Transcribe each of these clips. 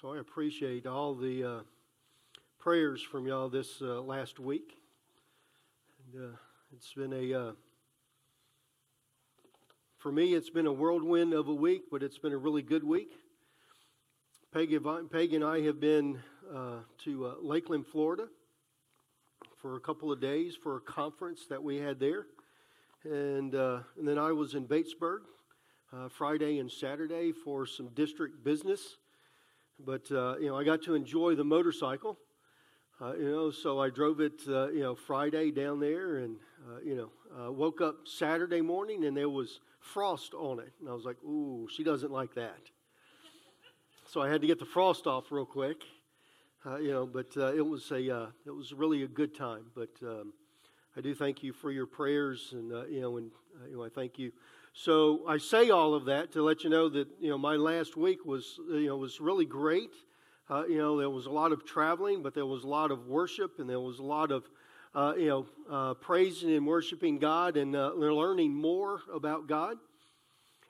So I appreciate all the uh, prayers from y'all this uh, last week. And, uh, it's been a, uh, for me, it's been a whirlwind of a week, but it's been a really good week. Peggy, and I have been uh, to uh, Lakeland, Florida for a couple of days for a conference that we had there. And, and then I was in Batesburg Friday and Saturday for some district business. But, uh, you know, I got to enjoy the motorcycle. Uh, you know, so I drove it, uh, you know, Friday down there and, uh, you know, uh, woke up Saturday morning and there was frost on it. And I was like, ooh, she doesn't like that. So I had to get the frost off real quick. Uh, you know, but it was a, it was really a good time. But um, I do thank you for your prayers and, you know, and, you know, I thank you so I say all of that to let you know that you know my last week was you know was really great. Uh, you know there was a lot of traveling, but there was a lot of worship, and there was a lot of uh, you know uh, praising and worshiping God and uh, learning more about God.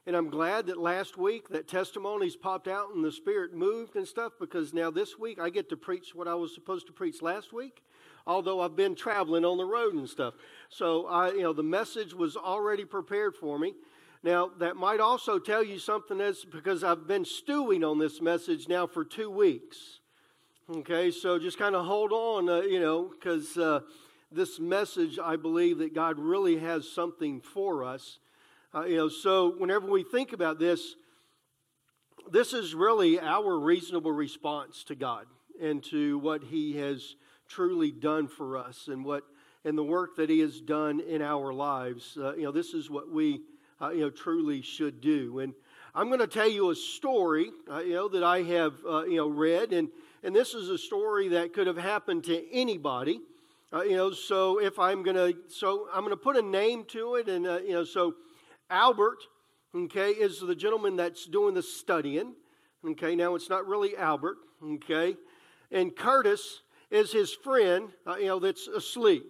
And I'm glad that last week that testimonies popped out and the Spirit moved and stuff because now this week I get to preach what I was supposed to preach last week although I've been traveling on the road and stuff. So I, you know, the message was already prepared for me. Now, that might also tell you something else because I've been stewing on this message now for two weeks. Okay, so just kind of hold on, uh, you know, because uh, this message, I believe that God really has something for us. Uh, you know, so whenever we think about this, this is really our reasonable response to God and to what He has truly done for us and what and the work that He has done in our lives. Uh, you know, this is what we uh, you know, truly should do. And I'm going to tell you a story, uh, you know, that I have, uh, you know, read, and and this is a story that could have happened to anybody, uh, you know. So if I'm going to, so I'm going to put a name to it, and uh, you know, so Albert, okay, is the gentleman that's doing the studying. Okay, now it's not really Albert, okay, and Curtis is his friend, uh, you know, that's asleep.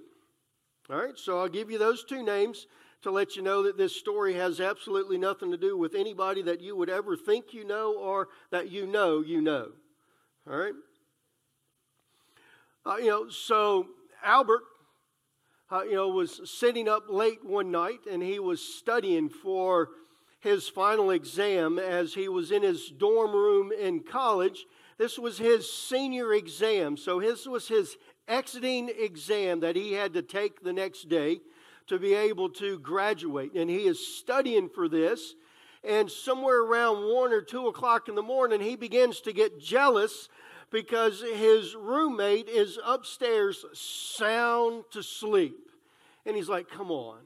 All right, so I'll give you those two names to let you know that this story has absolutely nothing to do with anybody that you would ever think you know or that you know you know. All right? Uh, you know, so Albert, uh, you know, was sitting up late one night and he was studying for his final exam as he was in his dorm room in college. This was his senior exam. So this was his exiting exam that he had to take the next day to be able to graduate. And he is studying for this. And somewhere around one or two o'clock in the morning, he begins to get jealous because his roommate is upstairs sound to sleep. And he's like, Come on.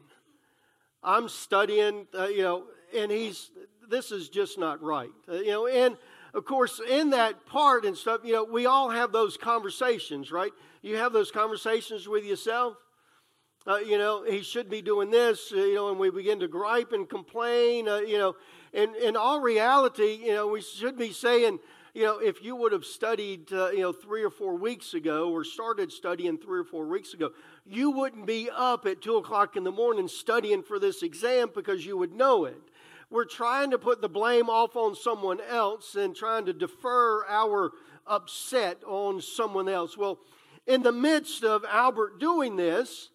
I'm studying, uh, you know, and he's, this is just not right. Uh, you know, and of course, in that part and stuff, you know, we all have those conversations, right? You have those conversations with yourself uh, you know, he should be doing this, uh, you know, and we begin to gripe and complain, uh, you know. And in all reality, you know, we should be saying, you know, if you would have studied, uh, you know, three or four weeks ago or started studying three or four weeks ago, you wouldn't be up at two o'clock in the morning studying for this exam because you would know it. We're trying to put the blame off on someone else and trying to defer our upset on someone else. Well, in the midst of Albert doing this,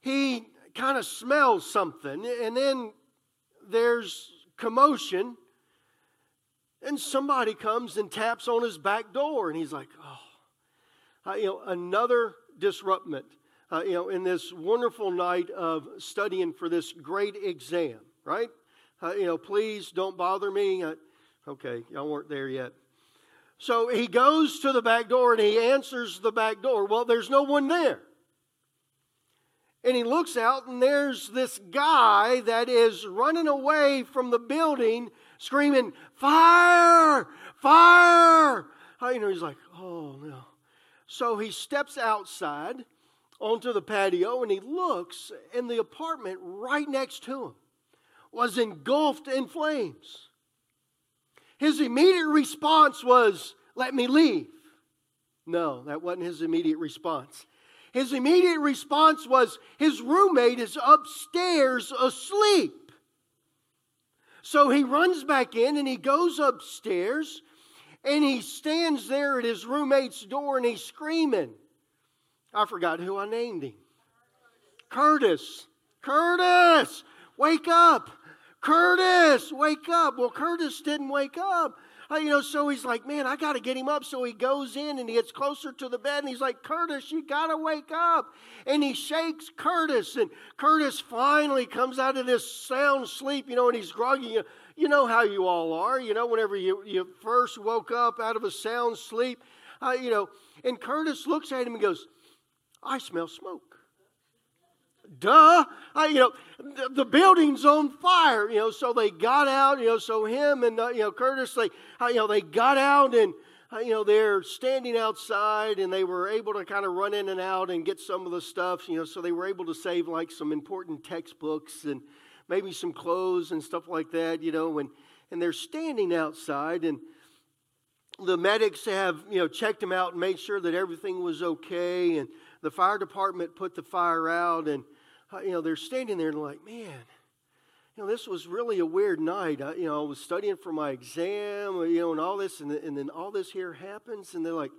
he kind of smells something, and then there's commotion, and somebody comes and taps on his back door, and he's like, oh, you know, another disruptment, uh, you know, in this wonderful night of studying for this great exam, right? Uh, you know, please don't bother me. Uh, okay, y'all weren't there yet. So he goes to the back door and he answers the back door. Well, there's no one there and he looks out, and there's this guy that is running away from the building, screaming, Fire! Fire! You know, he's like, Oh no. So he steps outside onto the patio and he looks, and the apartment right next to him was engulfed in flames. His immediate response was, Let me leave. No, that wasn't his immediate response. His immediate response was, His roommate is upstairs asleep. So he runs back in and he goes upstairs and he stands there at his roommate's door and he's screaming. I forgot who I named him. Curtis. Curtis, wake up. Curtis, wake up. Well, Curtis didn't wake up. Uh, you know, so he's like, man, I got to get him up. So he goes in and he gets closer to the bed and he's like, Curtis, you got to wake up. And he shakes Curtis. And Curtis finally comes out of this sound sleep, you know, and he's groggy. You, you know how you all are, you know, whenever you, you first woke up out of a sound sleep, uh, you know. And Curtis looks at him and goes, I smell smoke. Duh. I, you know, the, the, building's on fire, you know, so they got out, you know, so him and, uh, you know, Curtis, they, uh, you know, they got out and, uh, you know, they're standing outside and they were able to kind of run in and out and get some of the stuff, you know, so they were able to save like some important textbooks and maybe some clothes and stuff like that, you know, and, and they're standing outside and, the medics have you know checked them out and made sure that everything was okay and the fire department put the fire out and uh, you know, they're standing there and like, man, you know, this was really a weird night. I, you know, I was studying for my exam, you know, and all this, and, and then all this here happens, and they're like,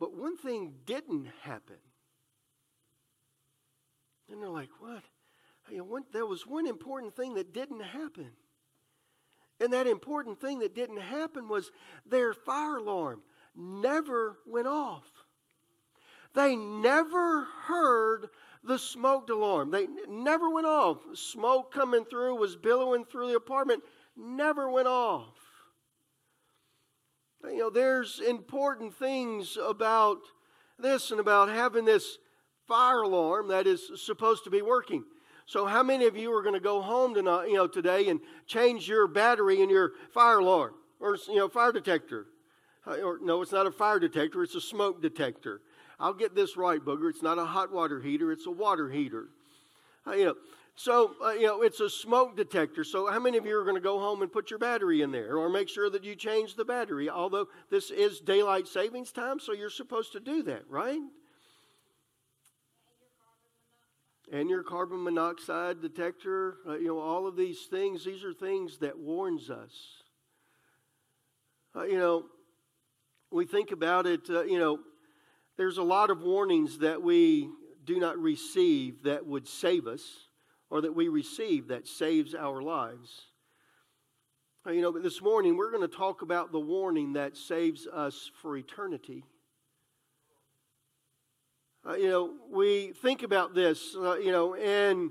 but one thing didn't happen. And they're like, what? You know, one, there was one important thing that didn't happen. And that important thing that didn't happen was their fire alarm never went off. They never heard the smoke alarm. They never went off. Smoke coming through was billowing through the apartment, never went off. You know, there's important things about this and about having this fire alarm that is supposed to be working. So, how many of you are going to go home tonight, you know, today and change your battery in your fire alarm or you know fire detector? Or no, it's not a fire detector; it's a smoke detector. I'll get this right, Booger. It's not a hot water heater, it's a water heater. Uh, you know, so, uh, you know, it's a smoke detector. So, how many of you are going to go home and put your battery in there or make sure that you change the battery? Although this is daylight savings time, so you're supposed to do that, right? And your carbon monoxide detector, uh, you know, all of these things, these are things that warns us. Uh, you know, we think about it, uh, you know, there's a lot of warnings that we do not receive that would save us, or that we receive that saves our lives. You know, but this morning we're going to talk about the warning that saves us for eternity. Uh, you know, we think about this, uh, you know, and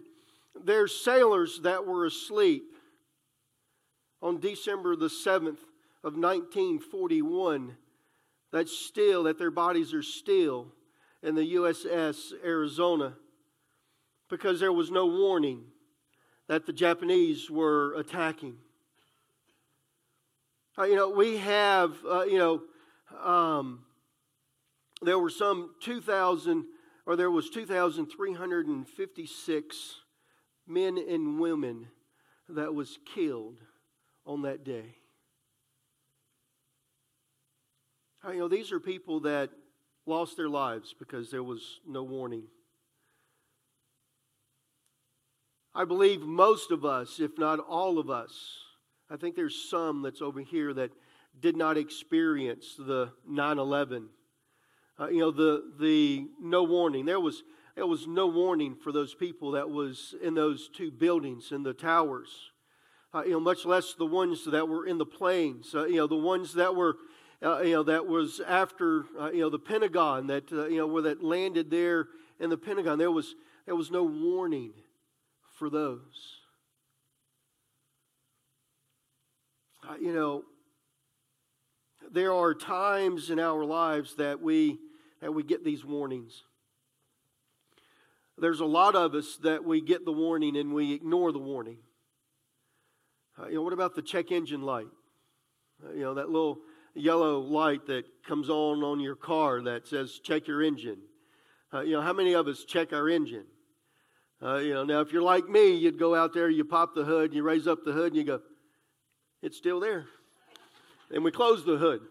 there's sailors that were asleep on December the 7th of 1941 that's still, that their bodies are still in the USS Arizona because there was no warning that the Japanese were attacking. Uh, you know, we have, uh, you know, um, there were some 2,000, or there was 2,356 men and women that was killed on that day. You know, these are people that lost their lives because there was no warning. I believe most of us, if not all of us, I think there's some that's over here that did not experience the 9 11. Uh, you know, the, the no warning. There was, there was no warning for those people that was in those two buildings, in the towers. Uh, you know, much less the ones that were in the planes. Uh, you know, the ones that were uh, you know, that was after, uh, you know, the Pentagon, that, uh, you know, where that landed there in the Pentagon. There was, there was no warning for those. Uh, you know, there are times in our lives that we, that we get these warnings. There's a lot of us that we get the warning and we ignore the warning. Uh, you know, what about the check engine light? Uh, you know, that little yellow light that comes on on your car that says check your engine. Uh, you know, how many of us check our engine? Uh, you know, now if you're like me, you'd go out there, you pop the hood, you raise up the hood, and you go, it's still there. And we close the hood,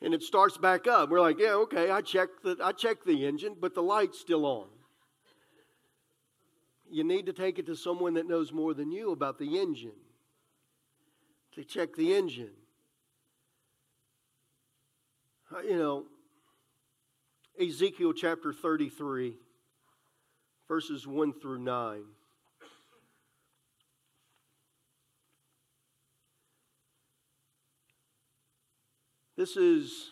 and it starts back up. We're like, yeah, okay, I checked the, I checked the engine, but the light's still on. You need to take it to someone that knows more than you about the engine. to check the engine. Uh, you know, Ezekiel chapter 33, verses 1 through 9. This is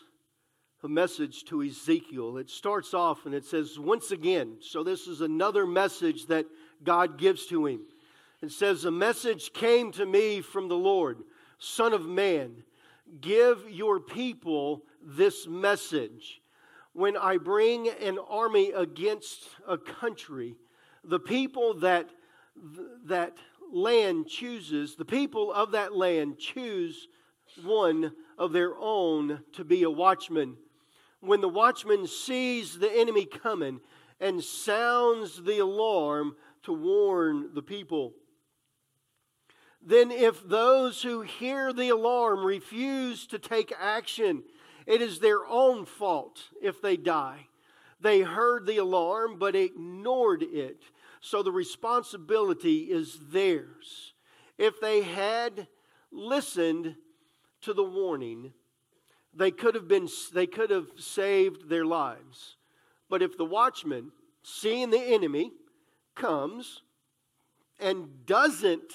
a message to Ezekiel. It starts off and it says, once again, so this is another message that God gives to him. It says, A message came to me from the Lord, Son of man, give your people this message. When I bring an army against a country, the people that that land chooses, the people of that land choose one of their own to be a watchman. When the watchman sees the enemy coming and sounds the alarm to warn the people, then if those who hear the alarm refuse to take action, it is their own fault if they die. They heard the alarm but ignored it. So the responsibility is theirs. If they had listened to the warning, they could have been they could have saved their lives. But if the watchman, seeing the enemy, comes and doesn't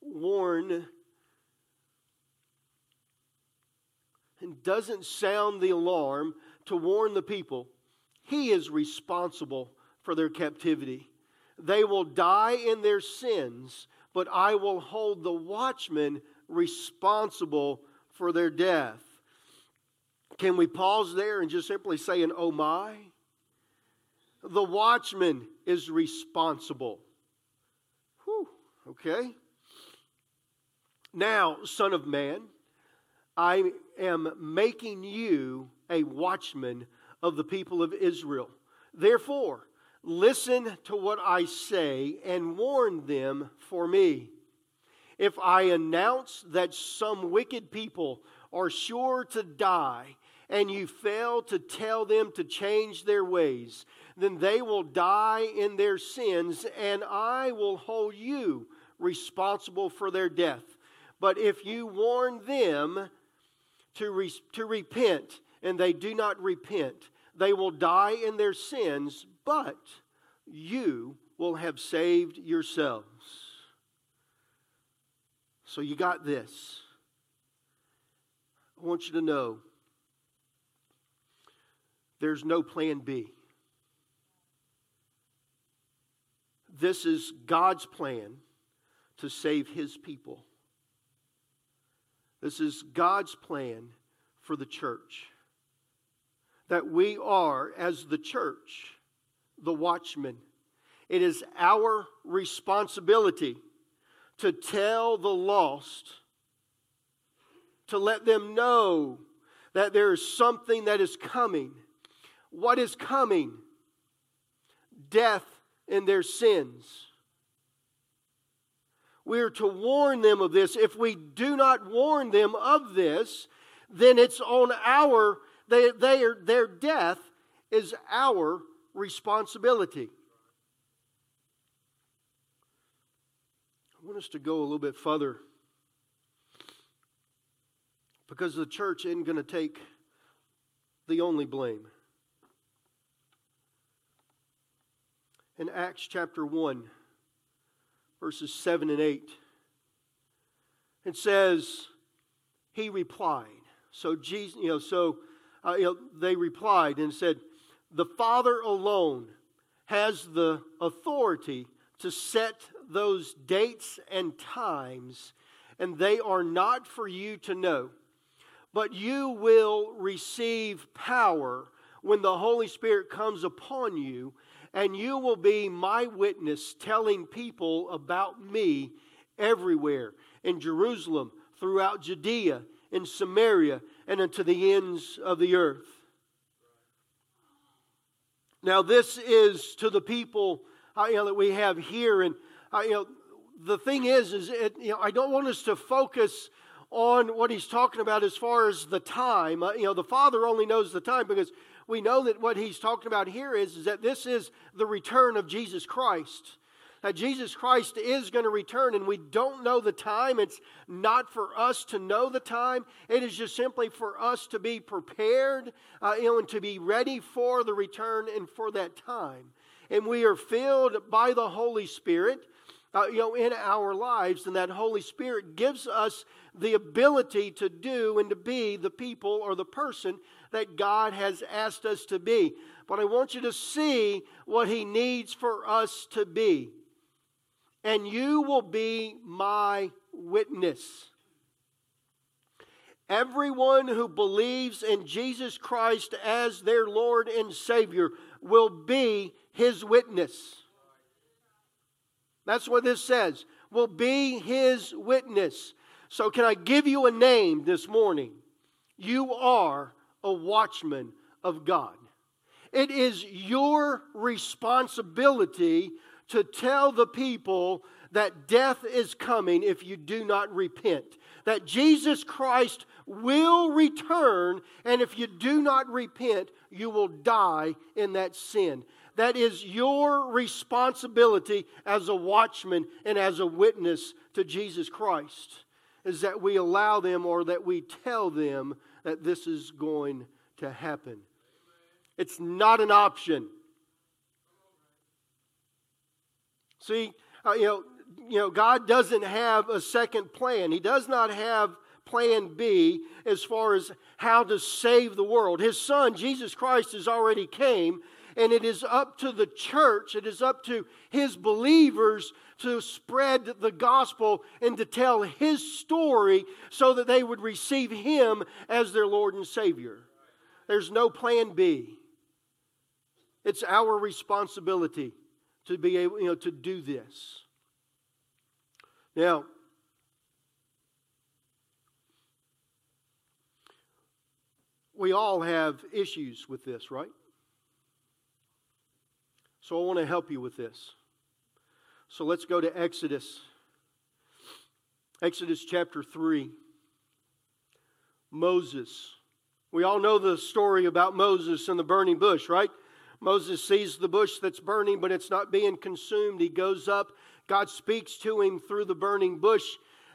warn and doesn't sound the alarm to warn the people, he is responsible for their captivity. They will die in their sins, but I will hold the watchman responsible for their death. Can we pause there and just simply say an oh my? The watchman is responsible. Whew, okay. Now, Son of Man, I am making you a watchman of the people of Israel. Therefore, listen to what I say and warn them for me. If I announce that some wicked people are sure to die, and you fail to tell them to change their ways, then they will die in their sins, and I will hold you responsible for their death. But if you warn them to, re- to repent and they do not repent, they will die in their sins, but you will have saved yourselves. So you got this. I want you to know there's no plan B. This is God's plan to save his people. This is God's plan for the church. That we are, as the church, the watchmen. It is our responsibility to tell the lost, to let them know that there is something that is coming. What is coming? Death in their sins. We are to warn them of this. If we do not warn them of this, then it's on our, they, they are, their death is our responsibility. I want us to go a little bit further because the church isn't going to take the only blame. In Acts chapter 1, verses 7 and 8. It says, He replied. So, Jesus, you know, so uh, you know, they replied and said, The Father alone has the authority to set those dates and times, and they are not for you to know. But you will receive power when the Holy Spirit comes upon you, and you will be my witness telling people about me everywhere in Jerusalem, throughout Judea, in Samaria, and unto the ends of the earth. Now, this is to the people uh, you know, that we have here, and uh, you know, the thing is, is it, you know, I don't want us to focus on what he's talking about as far as the time. Uh, you know, the Father only knows the time because we know that what he's talking about here is, is that this is the return of Jesus Christ. that Jesus Christ is going to return, and we don't know the time. It's not for us to know the time. It is just simply for us to be prepared, uh, and to be ready for the return and for that time. And we are filled by the Holy Spirit, uh, you know, in our lives, and that Holy Spirit gives us the ability to do and to be the people or the person that God has asked us to be. But I want you to see what He needs for us to be and you will be my witness. Everyone who believes in Jesus Christ as their Lord and Savior will be his witness. That's what this says. Will be his witness. So, can I give you a name this morning? You are a watchman of God. It is your responsibility to tell the people that death is coming if you do not repent. That Jesus Christ will return, and if you do not repent, you will die in that sin. That is your responsibility as a watchman and as a witness to Jesus Christ, is that we allow them or that we tell them that this is going to happen. It's not an option. See, uh, you know, you know, God doesn't have a second plan. He does not have plan B as far as how to save the world. His son, Jesus Christ, has already came, and it is up to the church, it is up to his believers to spread the gospel and to tell his story so that they would receive him as their Lord and Savior. There's no plan B. It's our responsibility to be able, you know, to do this. Now, we all have issues with this, right? So I want to help you with this. So let's go to Exodus. Exodus chapter 3. Moses. We all know the story about Moses and the burning bush, right? Moses sees the bush that's burning, but it's not being consumed. He goes up. God speaks to him through the burning bush.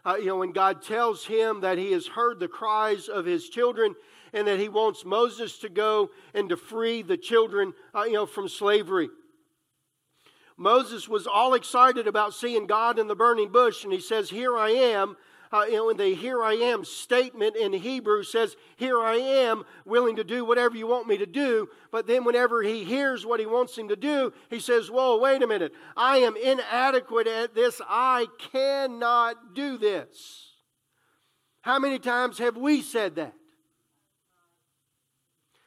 Uh, you know, and God tells him that he has heard the cries of his children and that he wants Moses to go and to free the children, uh, you know, from slavery. Moses was all excited about seeing God in the burning bush, and he says, Here I am uh, know, the here I am statement in Hebrew says, Here I am, willing to do whatever you want me to do. But then whenever he hears what he wants him to do, he says, Whoa, wait a minute. I am inadequate at this. I cannot do this. How many times have we said that?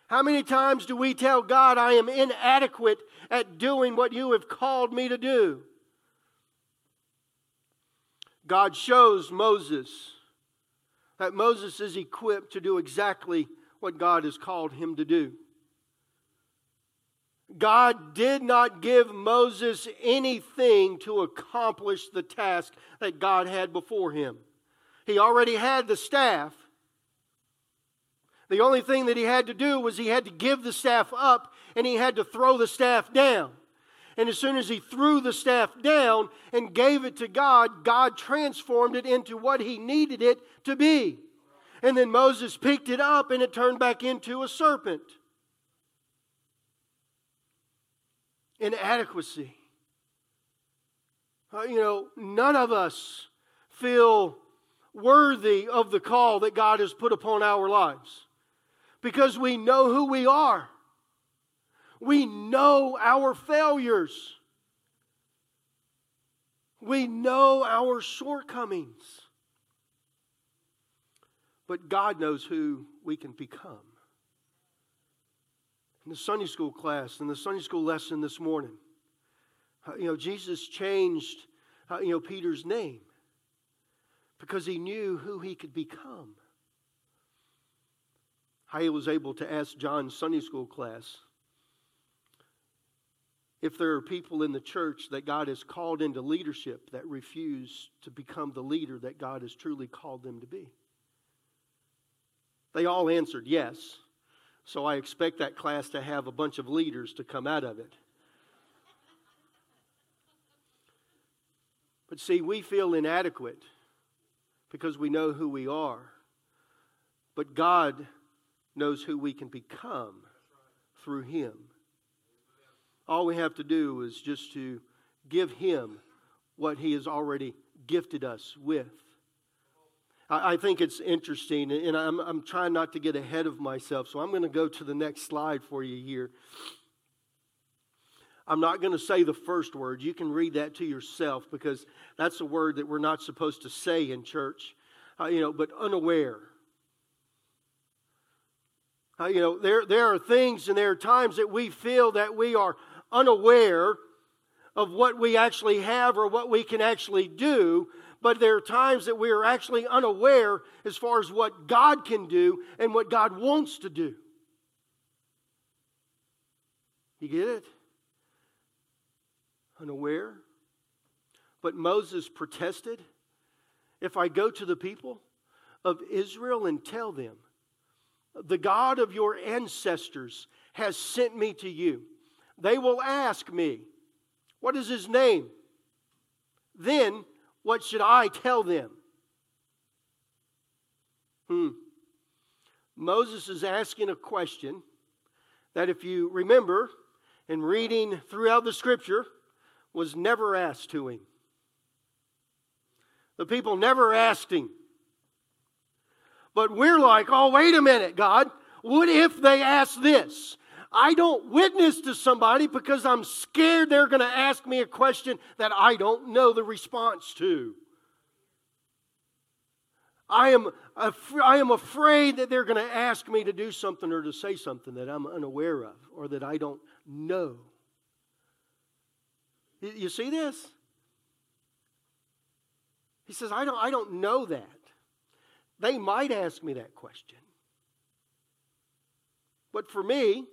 How many times do we tell God, I am inadequate at doing what you have called me to do? God shows Moses that Moses is equipped to do exactly what God has called him to do. God did not give Moses anything to accomplish the task that God had before him. He already had the staff. The only thing that he had to do was he had to give the staff up and he had to throw the staff down. And as soon as he threw the staff down and gave it to God, God transformed it into what he needed it to be. And then Moses picked it up and it turned back into a serpent. Inadequacy. Uh, you know, none of us feel worthy of the call that God has put upon our lives because we know who we are. We know our failures. We know our shortcomings. But God knows who we can become. In the Sunday school class, in the Sunday school lesson this morning, uh, you know, Jesus changed, uh, you know, Peter's name because he knew who he could become. I was able to ask John's Sunday school class, if there are people in the church that God has called into leadership that refuse to become the leader that God has truly called them to be? They all answered yes. So I expect that class to have a bunch of leaders to come out of it. But see, we feel inadequate because we know who we are. But God knows who we can become through Him. All we have to do is just to give Him what He has already gifted us with. I, I think it's interesting, and I'm, I'm trying not to get ahead of myself, so I'm going to go to the next slide for you here. I'm not going to say the first word. You can read that to yourself because that's a word that we're not supposed to say in church. Uh, you know, but unaware. Uh, you know, there, there are things and there are times that we feel that we are unaware of what we actually have or what we can actually do, but there are times that we are actually unaware as far as what God can do and what God wants to do. You get it? Unaware. But Moses protested. If I go to the people of Israel and tell them, the God of your ancestors has sent me to you, they will ask me, What is his name? Then what should I tell them? Hmm. Moses is asking a question that, if you remember in reading throughout the scripture, was never asked to him. The people never asked him. But we're like, oh, wait a minute, God. What if they ask this? I don't witness to somebody because I'm scared they're going to ask me a question that I don't know the response to. I am, I am afraid that they're going to ask me to do something or to say something that I'm unaware of or that I don't know. You see this? He says, I don't, I don't know that. They might ask me that question. But for me,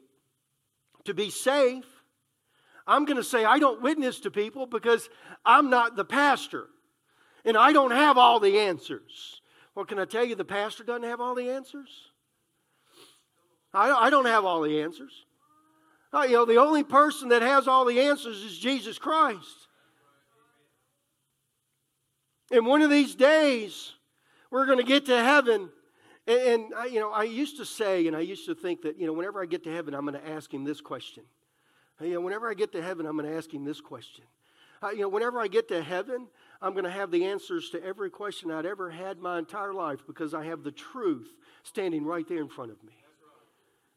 to be safe, I'm going to say I don't witness to people because I'm not the pastor and I don't have all the answers. Well, can I tell you the pastor doesn't have all the answers? I, don't have all the answers. Uh, you know, the only person that has all the answers is Jesus Christ. And one of these days, we're going to get to heaven. And, and I, you know, I used to say, and I used to think that, you know, whenever I get to heaven, I'm going to ask him this question. You know, whenever I get to heaven, I'm going to ask him this question. Uh, you know, whenever I get to heaven, I'm going to have the answers to every question I'd ever had my entire life because I have the truth standing right there in front of me.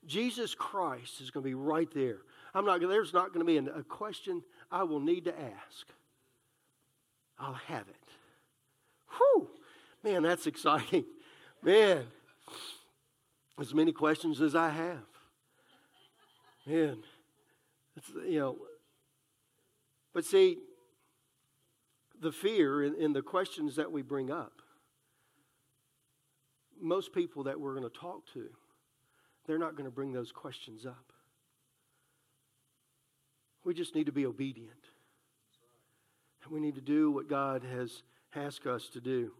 Jesus Christ is going to be right there. I'm not, there's not going to be a question I will need to ask. I'll have it. Whew! Man, that's exciting. Man, as many questions as I have. Man, it's, you know, but see, the fear in the questions that we bring up, most people that we're going to talk to, they're not going to bring those questions up. We just need to be obedient. And we need to do what God has asked us to do.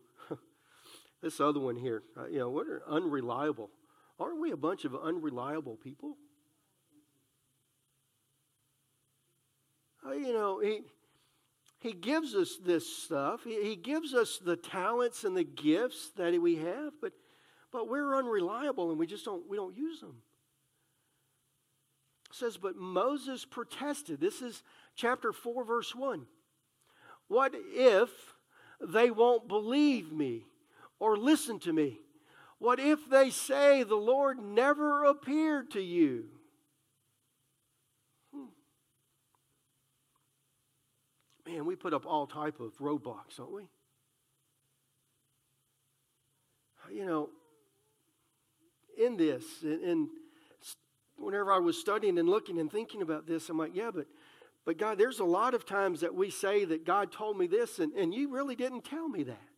This other one here, uh, you know, what are unreliable? Aren't we a bunch of unreliable people? Uh, you know, he, he gives us this stuff. He, he gives us the talents and the gifts that we have, but but we're unreliable and we just don't we don't use them. It says, but Moses protested. This is chapter 4, verse 1. What if they won't believe me or listen to me? What if they say the Lord never appeared to you? Hmm. Man, we put up all type of roadblocks, don't we? You know, in this. And, whenever I was studying and looking and thinking about this, I'm like, yeah, but but God, there's a lot of times that we say that God told me this, and, and you really didn't tell me that.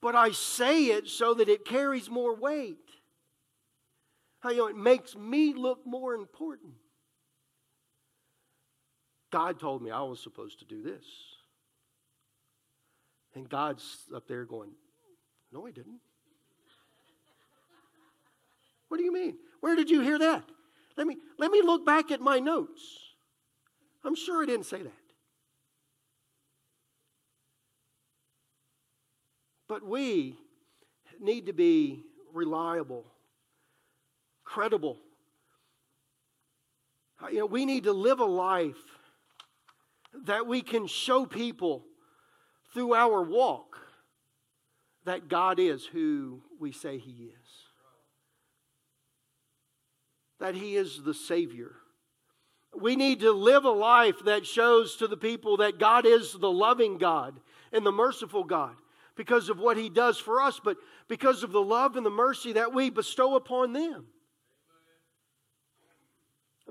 But I say it so that it carries more weight. How, you know, it makes me look more important. God told me I was supposed to do this. And God's up there going, No, he didn't. What do you mean? Where did you hear that? Let me, let me look back at my notes. I'm sure I didn't say that. But we need to be reliable, credible. Uh, you know, we need to live a life that we can show people through our walk that God is who we say He is. That He is the Savior. We need to live a life that shows to the people that God is the loving God and the merciful God because of what He does for us, but because of the love and the mercy that we bestow upon them.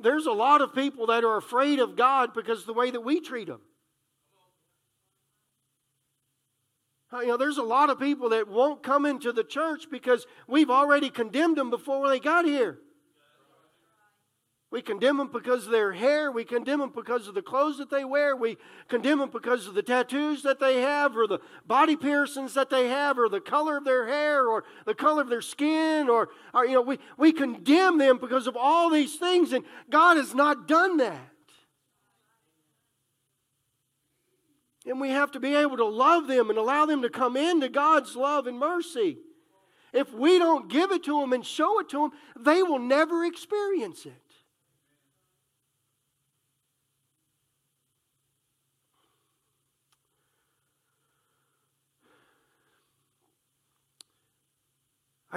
There's a lot of people that are afraid of God because of the way that we treat them. You know, there's a lot of people that won't come into the church because we've already condemned them before they got here. We condemn them because of their hair. We condemn them because of the clothes that they wear. We condemn them because of the tattoos that they have, or the body piercings that they have, or the color of their hair, or the color of their skin, or, or you know, we, we condemn them because of all these things, and God has not done that. And we have to be able to love them and allow them to come into God's love and mercy. If we don't give it to them and show it to them, they will never experience it.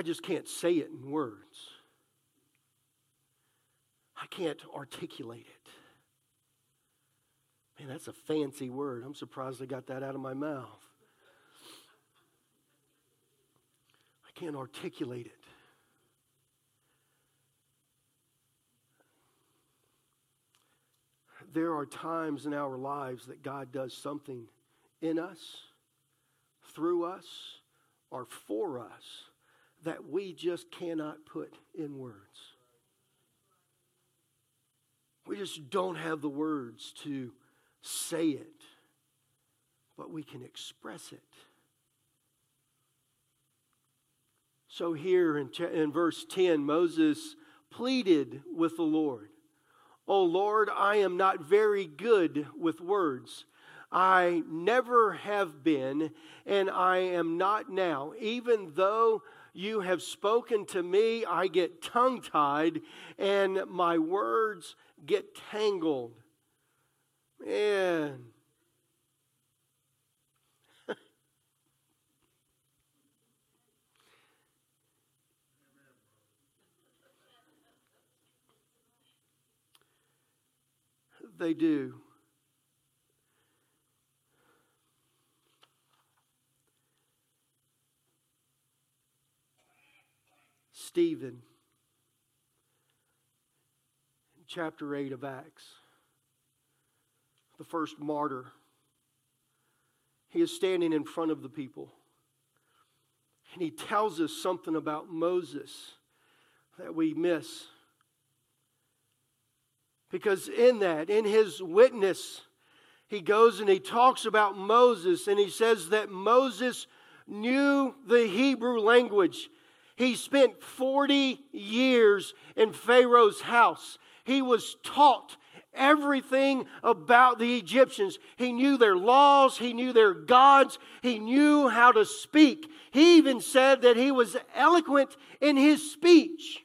I just can't say it in words. I can't articulate it. Man, that's a fancy word. I'm surprised I got that out of my mouth. I can't articulate it. There are times in our lives that God does something in us, through us, or for us that we just cannot put in words. We just don't have the words to say it, but we can express it. So, here in, in verse 10, Moses pleaded with the Lord, Oh Lord, I am not very good with words. I never have been, and I am not now, even though you have spoken to me, I get tongue tied, and my words get tangled. Man. they do. Stephen, chapter 8 of Acts the first martyr. He is standing in front of the people. And he tells us something about Moses that we miss. Because in that, in his witness, he goes and he talks about Moses and he says that Moses knew the Hebrew language. He spent 40 years in Pharaoh's house. He was taught everything about the Egyptians. He knew their laws, he knew their gods, he knew how to speak. He even said that he was eloquent in his speech.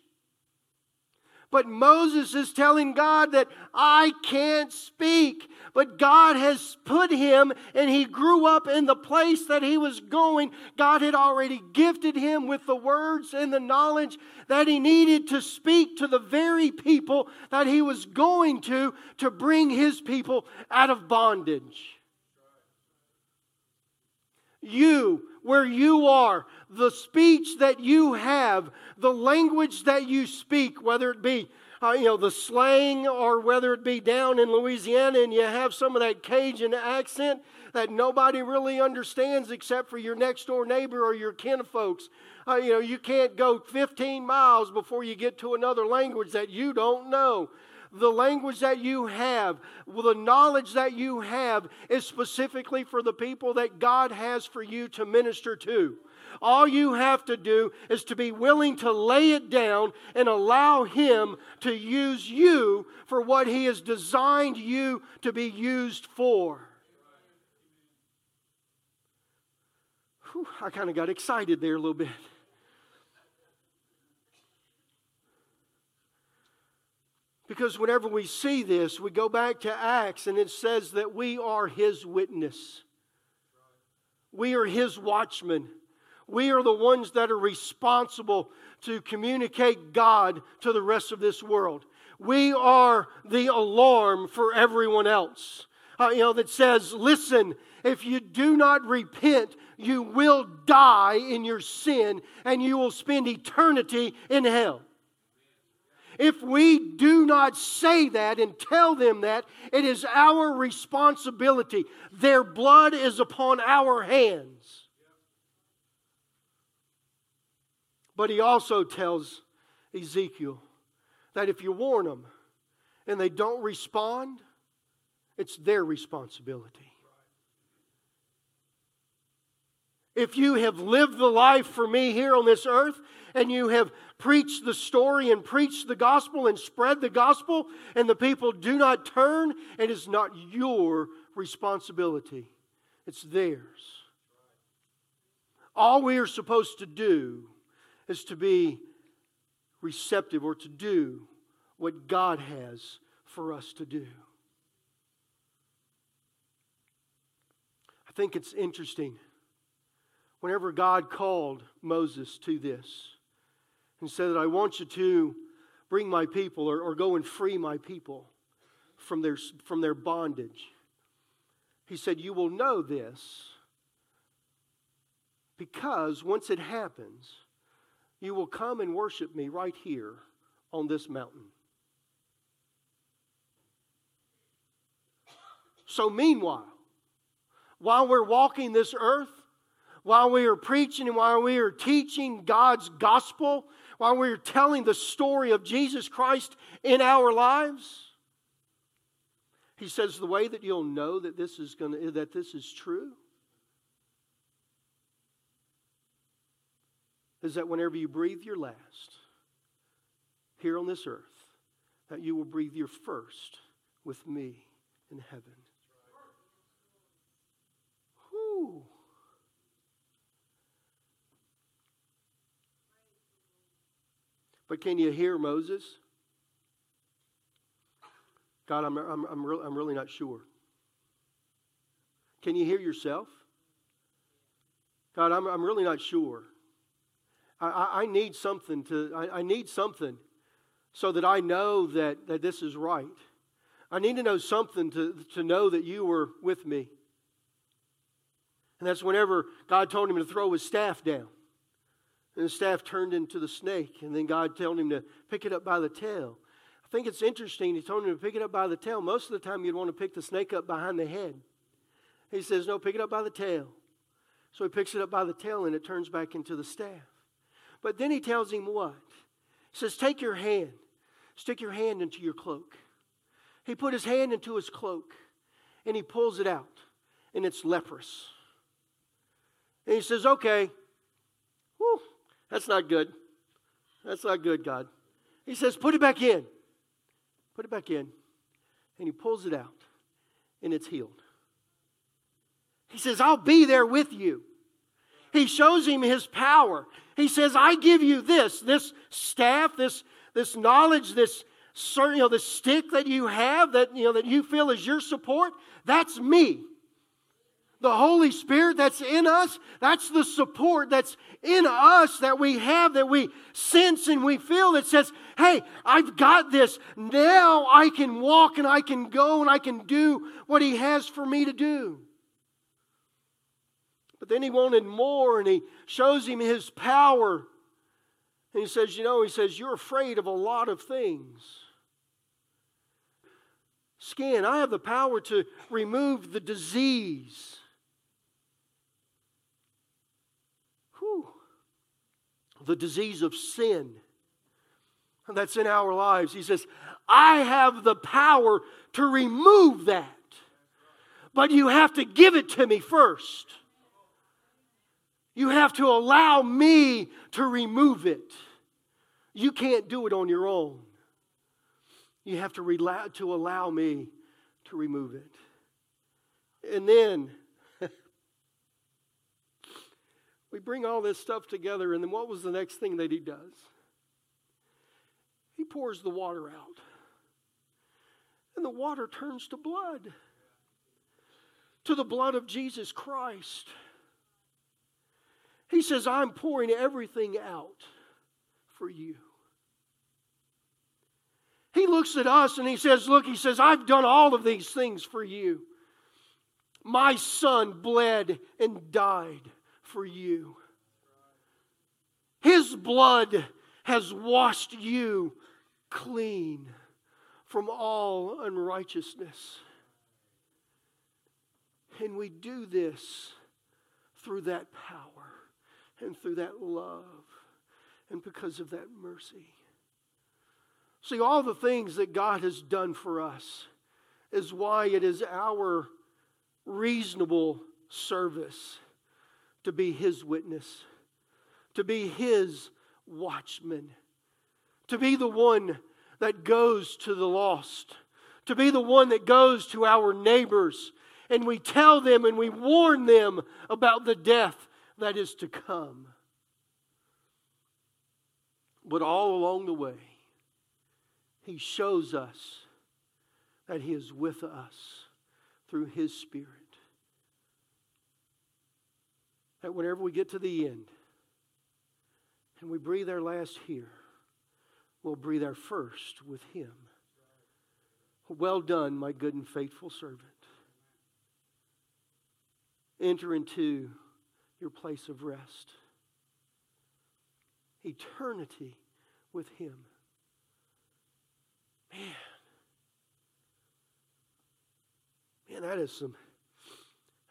But Moses is telling God that I can't speak. But God has put him, and he grew up in the place that he was going. God had already gifted him with the words and the knowledge that he needed to speak to the very people that he was going to to bring his people out of bondage. You, where you are, the speech that you have, the language that you speak, whether it be uh, you know, the slang or whether it be down in Louisiana and you have some of that Cajun accent that nobody really understands except for your next door neighbor or your kinfolks. Uh, you know, you can't go 15 miles before you get to another language that you don't know the language that you have, the knowledge that you have is specifically for the people that God has for you to minister to. All you have to do is to be willing to lay it down and allow Him to use you for what He has designed you to be used for. Whew, I kind of got excited there a little bit. Because whenever we see this, we go back to Acts and it says that we are his witness. We are his watchmen. We are the ones that are responsible to communicate God to the rest of this world. We are the alarm for everyone else. Uh, you know, that says, listen, if you do not repent, you will die in your sin and you will spend eternity in hell. If we do not say that and tell them that, it is our responsibility. Their blood is upon our hands. But he also tells Ezekiel that if you warn them and they don't respond, it's their responsibility. If you have lived the life for me here on this earth and you have preached the story and preached the gospel and spread the gospel and the people do not turn, it is not your responsibility, it's theirs. All we are supposed to do is to be receptive or to do what God has for us to do. I think it's interesting whenever God called Moses to this and said that I want you to bring my people or, or go and free my people from their, from their bondage. He said, You will know this because once it happens, you will come and worship me right here on this mountain. So, meanwhile, while we're walking this earth, while we are preaching and while we are teaching God's gospel, while we are telling the story of Jesus Christ in our lives, he says the way that you'll know that this is going to, that this is true is that whenever you breathe your last here on this earth, that you will breathe your first with me in heaven. But can you hear Moses? God, I'm, I'm, I'm, re- I'm really not sure. Can you hear yourself? God, I'm, I'm really not sure. I, I, need something to, I, I need something so that I know that, that this is right. I need to know something to, to know that you were with me. And that's whenever God told him to throw his staff down. And the staff turned into the snake. And then God told him to pick it up by the tail. I think it's interesting. He told him to pick it up by the tail. Most of the time, you'd want to pick the snake up behind the head. He says, No, pick it up by the tail. So he picks it up by the tail and it turns back into the staff. But then he tells him what? He says, Take your hand, stick your hand into your cloak. He put his hand into his cloak and he pulls it out, and it's leprous. And he says, Okay, whew, that's not good. That's not good, God. He says, Put it back in. Put it back in. And he pulls it out, and it's healed. He says, I'll be there with you. He shows him his power. He says, I give you this, this staff, this, this knowledge, this you know, the stick that you have that you know that you feel is your support. That's me the Holy Spirit that's in us, that's the support that's in us that we have, that we sense and we feel that says, hey, I've got this. Now I can walk and I can go and I can do what He has for me to do. But then He wanted more and He shows him His power. And He says, you know, He says, you're afraid of a lot of things skin. I have the power to remove the disease. the disease of sin that's in our lives. He says, I have the power to remove that, but you have to give it to me first. You have to allow me to remove it. You can't do it on your own. You have to, to allow me to remove it. And then We bring all this stuff together, and then what was the next thing that he does? He pours the water out. And the water turns to blood, to the blood of Jesus Christ. He says, I'm pouring everything out for you. He looks at us and he says, Look, he says, I've done all of these things for you. My son bled and died for you. His blood has washed you clean from all unrighteousness. And we do this through that power and through that love and because of that mercy. See, all the things that God has done for us is why it is our reasonable service to be His witness, to be His watchman, to be the one that goes to the lost, to be the one that goes to our neighbors and we tell them and we warn them about the death that is to come. But all along the way, He shows us that He is with us through His Spirit. That whenever we get to the end and we breathe our last here, we'll breathe our first with Him. Well done, my good and faithful servant. Enter into your place of rest. Eternity with Him. Man. Man, that is some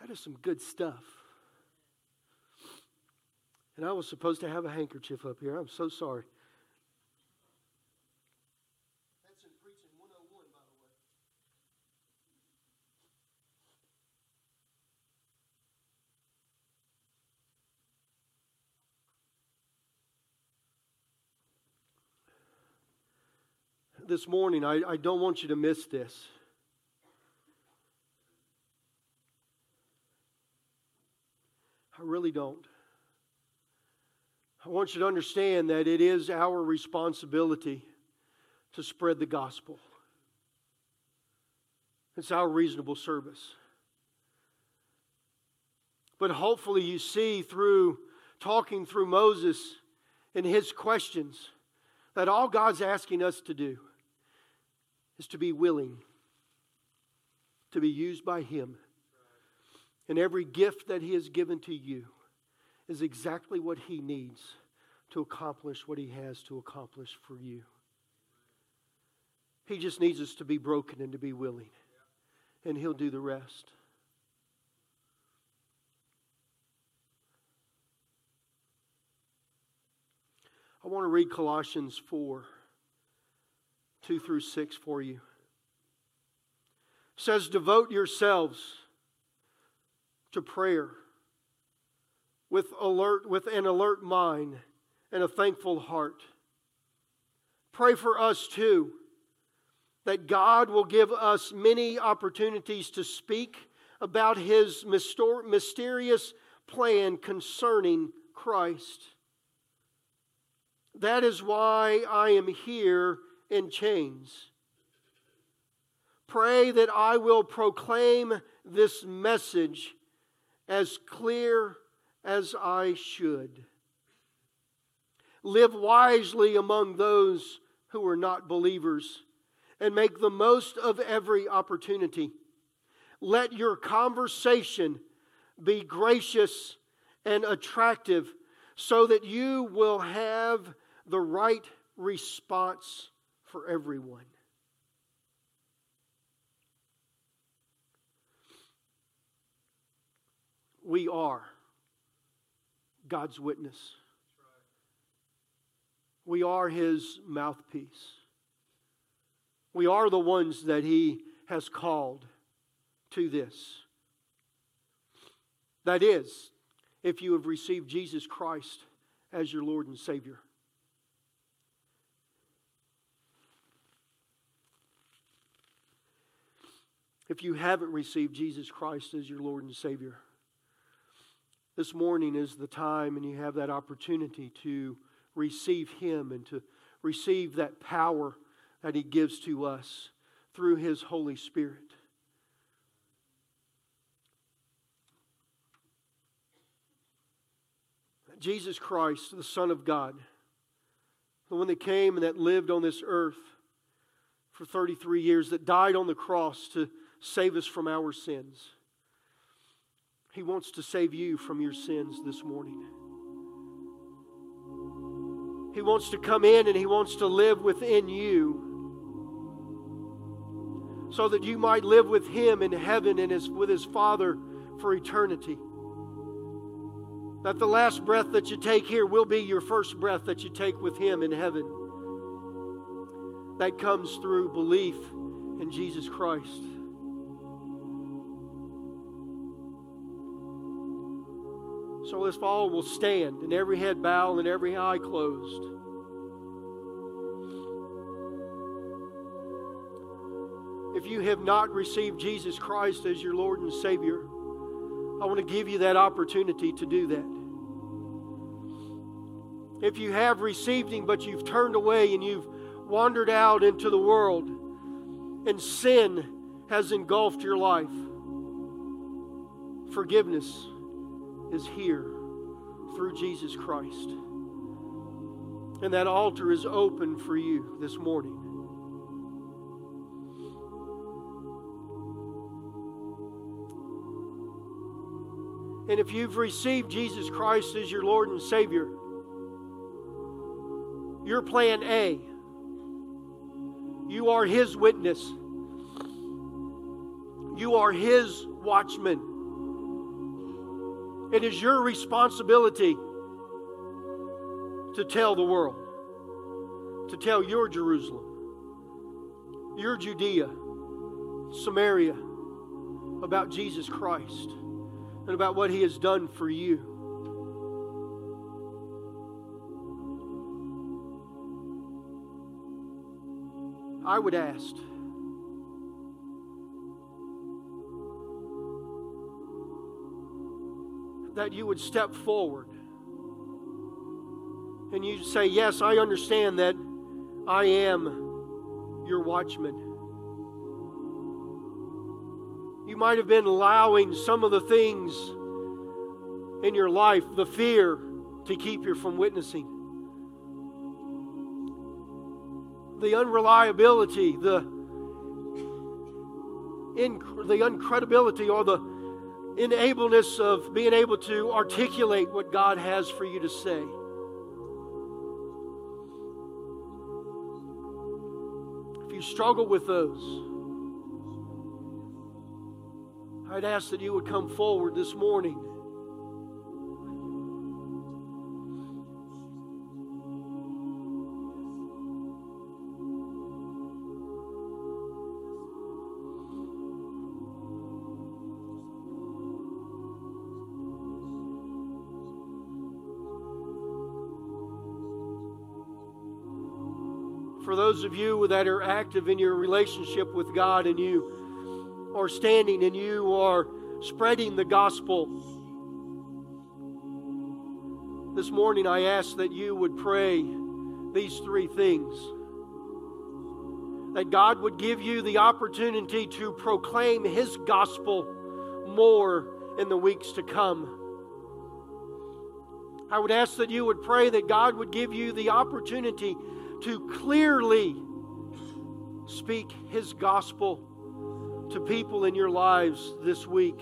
that is some good stuff. And I was supposed to have a handkerchief up here. I'm so sorry. This morning, I, I don't want you to miss this. I really don't. I want you to understand that it is our responsibility to spread the gospel. It's our reasonable service. But hopefully, you see through talking through Moses and his questions that all God's asking us to do is to be willing to be used by Him. And every gift that He has given to you is exactly what He needs to accomplish what He has to accomplish for you. He just needs us to be broken and to be willing, and He'll do the rest. I want to read Colossians 4. 2 through 6 for you. It says, Devote yourselves to prayer with, alert, with an alert mind and a thankful heart. Pray for us too, that God will give us many opportunities to speak about his mysterious plan concerning Christ. That is why I am here in chains. Pray that I will proclaim this message as clear as I should. Live wisely among those who are not believers and make the most of every opportunity. Let your conversation be gracious and attractive so that you will have the right response for everyone. We are God's witness. We are His mouthpiece. We are the ones that He has called to this. That is, if you have received Jesus Christ as your Lord and Savior. If you haven't received Jesus Christ as your Lord and Savior, this morning is the time and you have that opportunity to receive Him and to receive that power that He gives to us through His Holy Spirit. Jesus Christ, the Son of God, the one that came and that lived on this earth for 33 years, that died on the cross to save us from our sins. He wants to save you from your sins this morning. He wants to come in and He wants to live within you so that you might live with Him in heaven and his, with His Father for eternity. That the last breath that you take here will be your first breath that you take with Him in heaven. That comes through belief in Jesus Christ. So if all will stand and every head bow and every eye closed. If you have not received Jesus Christ as your Lord and Savior, I want to give you that opportunity to do that. If you have received Him, but you've turned away and you've wandered out into the world and sin has engulfed your life, forgiveness is here through Jesus Christ. And that altar is open for you this morning. And if you've received Jesus Christ as your Lord and Savior, your plan A. You are His witness. You are His watchman. It is your responsibility to tell the world, to tell your Jerusalem, your Judea, Samaria about Jesus Christ and about what He has done for you. I would ask that you would step forward and you say, Yes, I understand that I am your watchman. You might have been allowing some of the things in your life, the fear, to keep you from witnessing. The unreliability, the, in, the uncredibility, or the enableness of being able to articulate what God has for you to say. If you struggle with those, I'd ask that you would come forward this morning. Those of you that are active in your relationship with God and you are standing and you are spreading the gospel, this morning I ask that you would pray these three things. That God would give you the opportunity to proclaim His gospel more in the weeks to come. I would ask that you would pray that God would give you the opportunity to clearly speak His gospel to people in your lives this week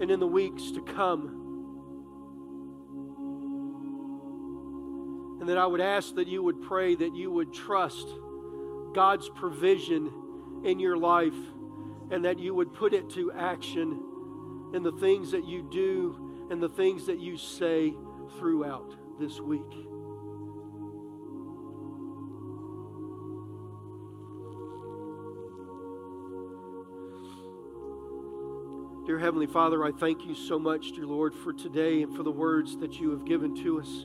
and in the weeks to come. And that I would ask that you would pray that you would trust God's provision in your life and that you would put it to action in the things that you do and the things that you say throughout this week. Heavenly Father, I thank you so much, dear Lord, for today and for the words that you have given to us.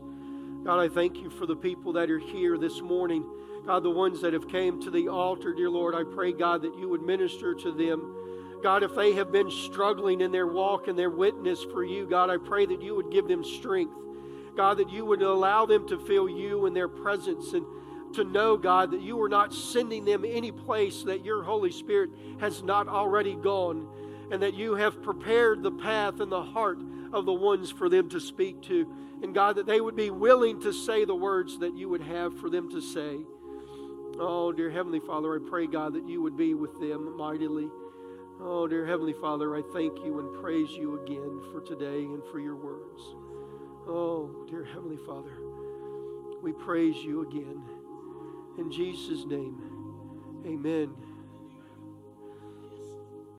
God, I thank you for the people that are here this morning. God, the ones that have came to the altar, dear Lord, I pray, God, that you would minister to them. God, if they have been struggling in their walk and their witness for you, God, I pray that you would give them strength. God, that you would allow them to feel you in their presence and to know, God, that you are not sending them any place that your Holy Spirit has not already gone, and that you have prepared the path and the heart of the ones for them to speak to. And God, that they would be willing to say the words that you would have for them to say. Oh, dear Heavenly Father, I pray, God, that you would be with them mightily. Oh, dear Heavenly Father, I thank you and praise you again for today and for your words. Oh, dear Heavenly Father, we praise you again. In Jesus' name, amen.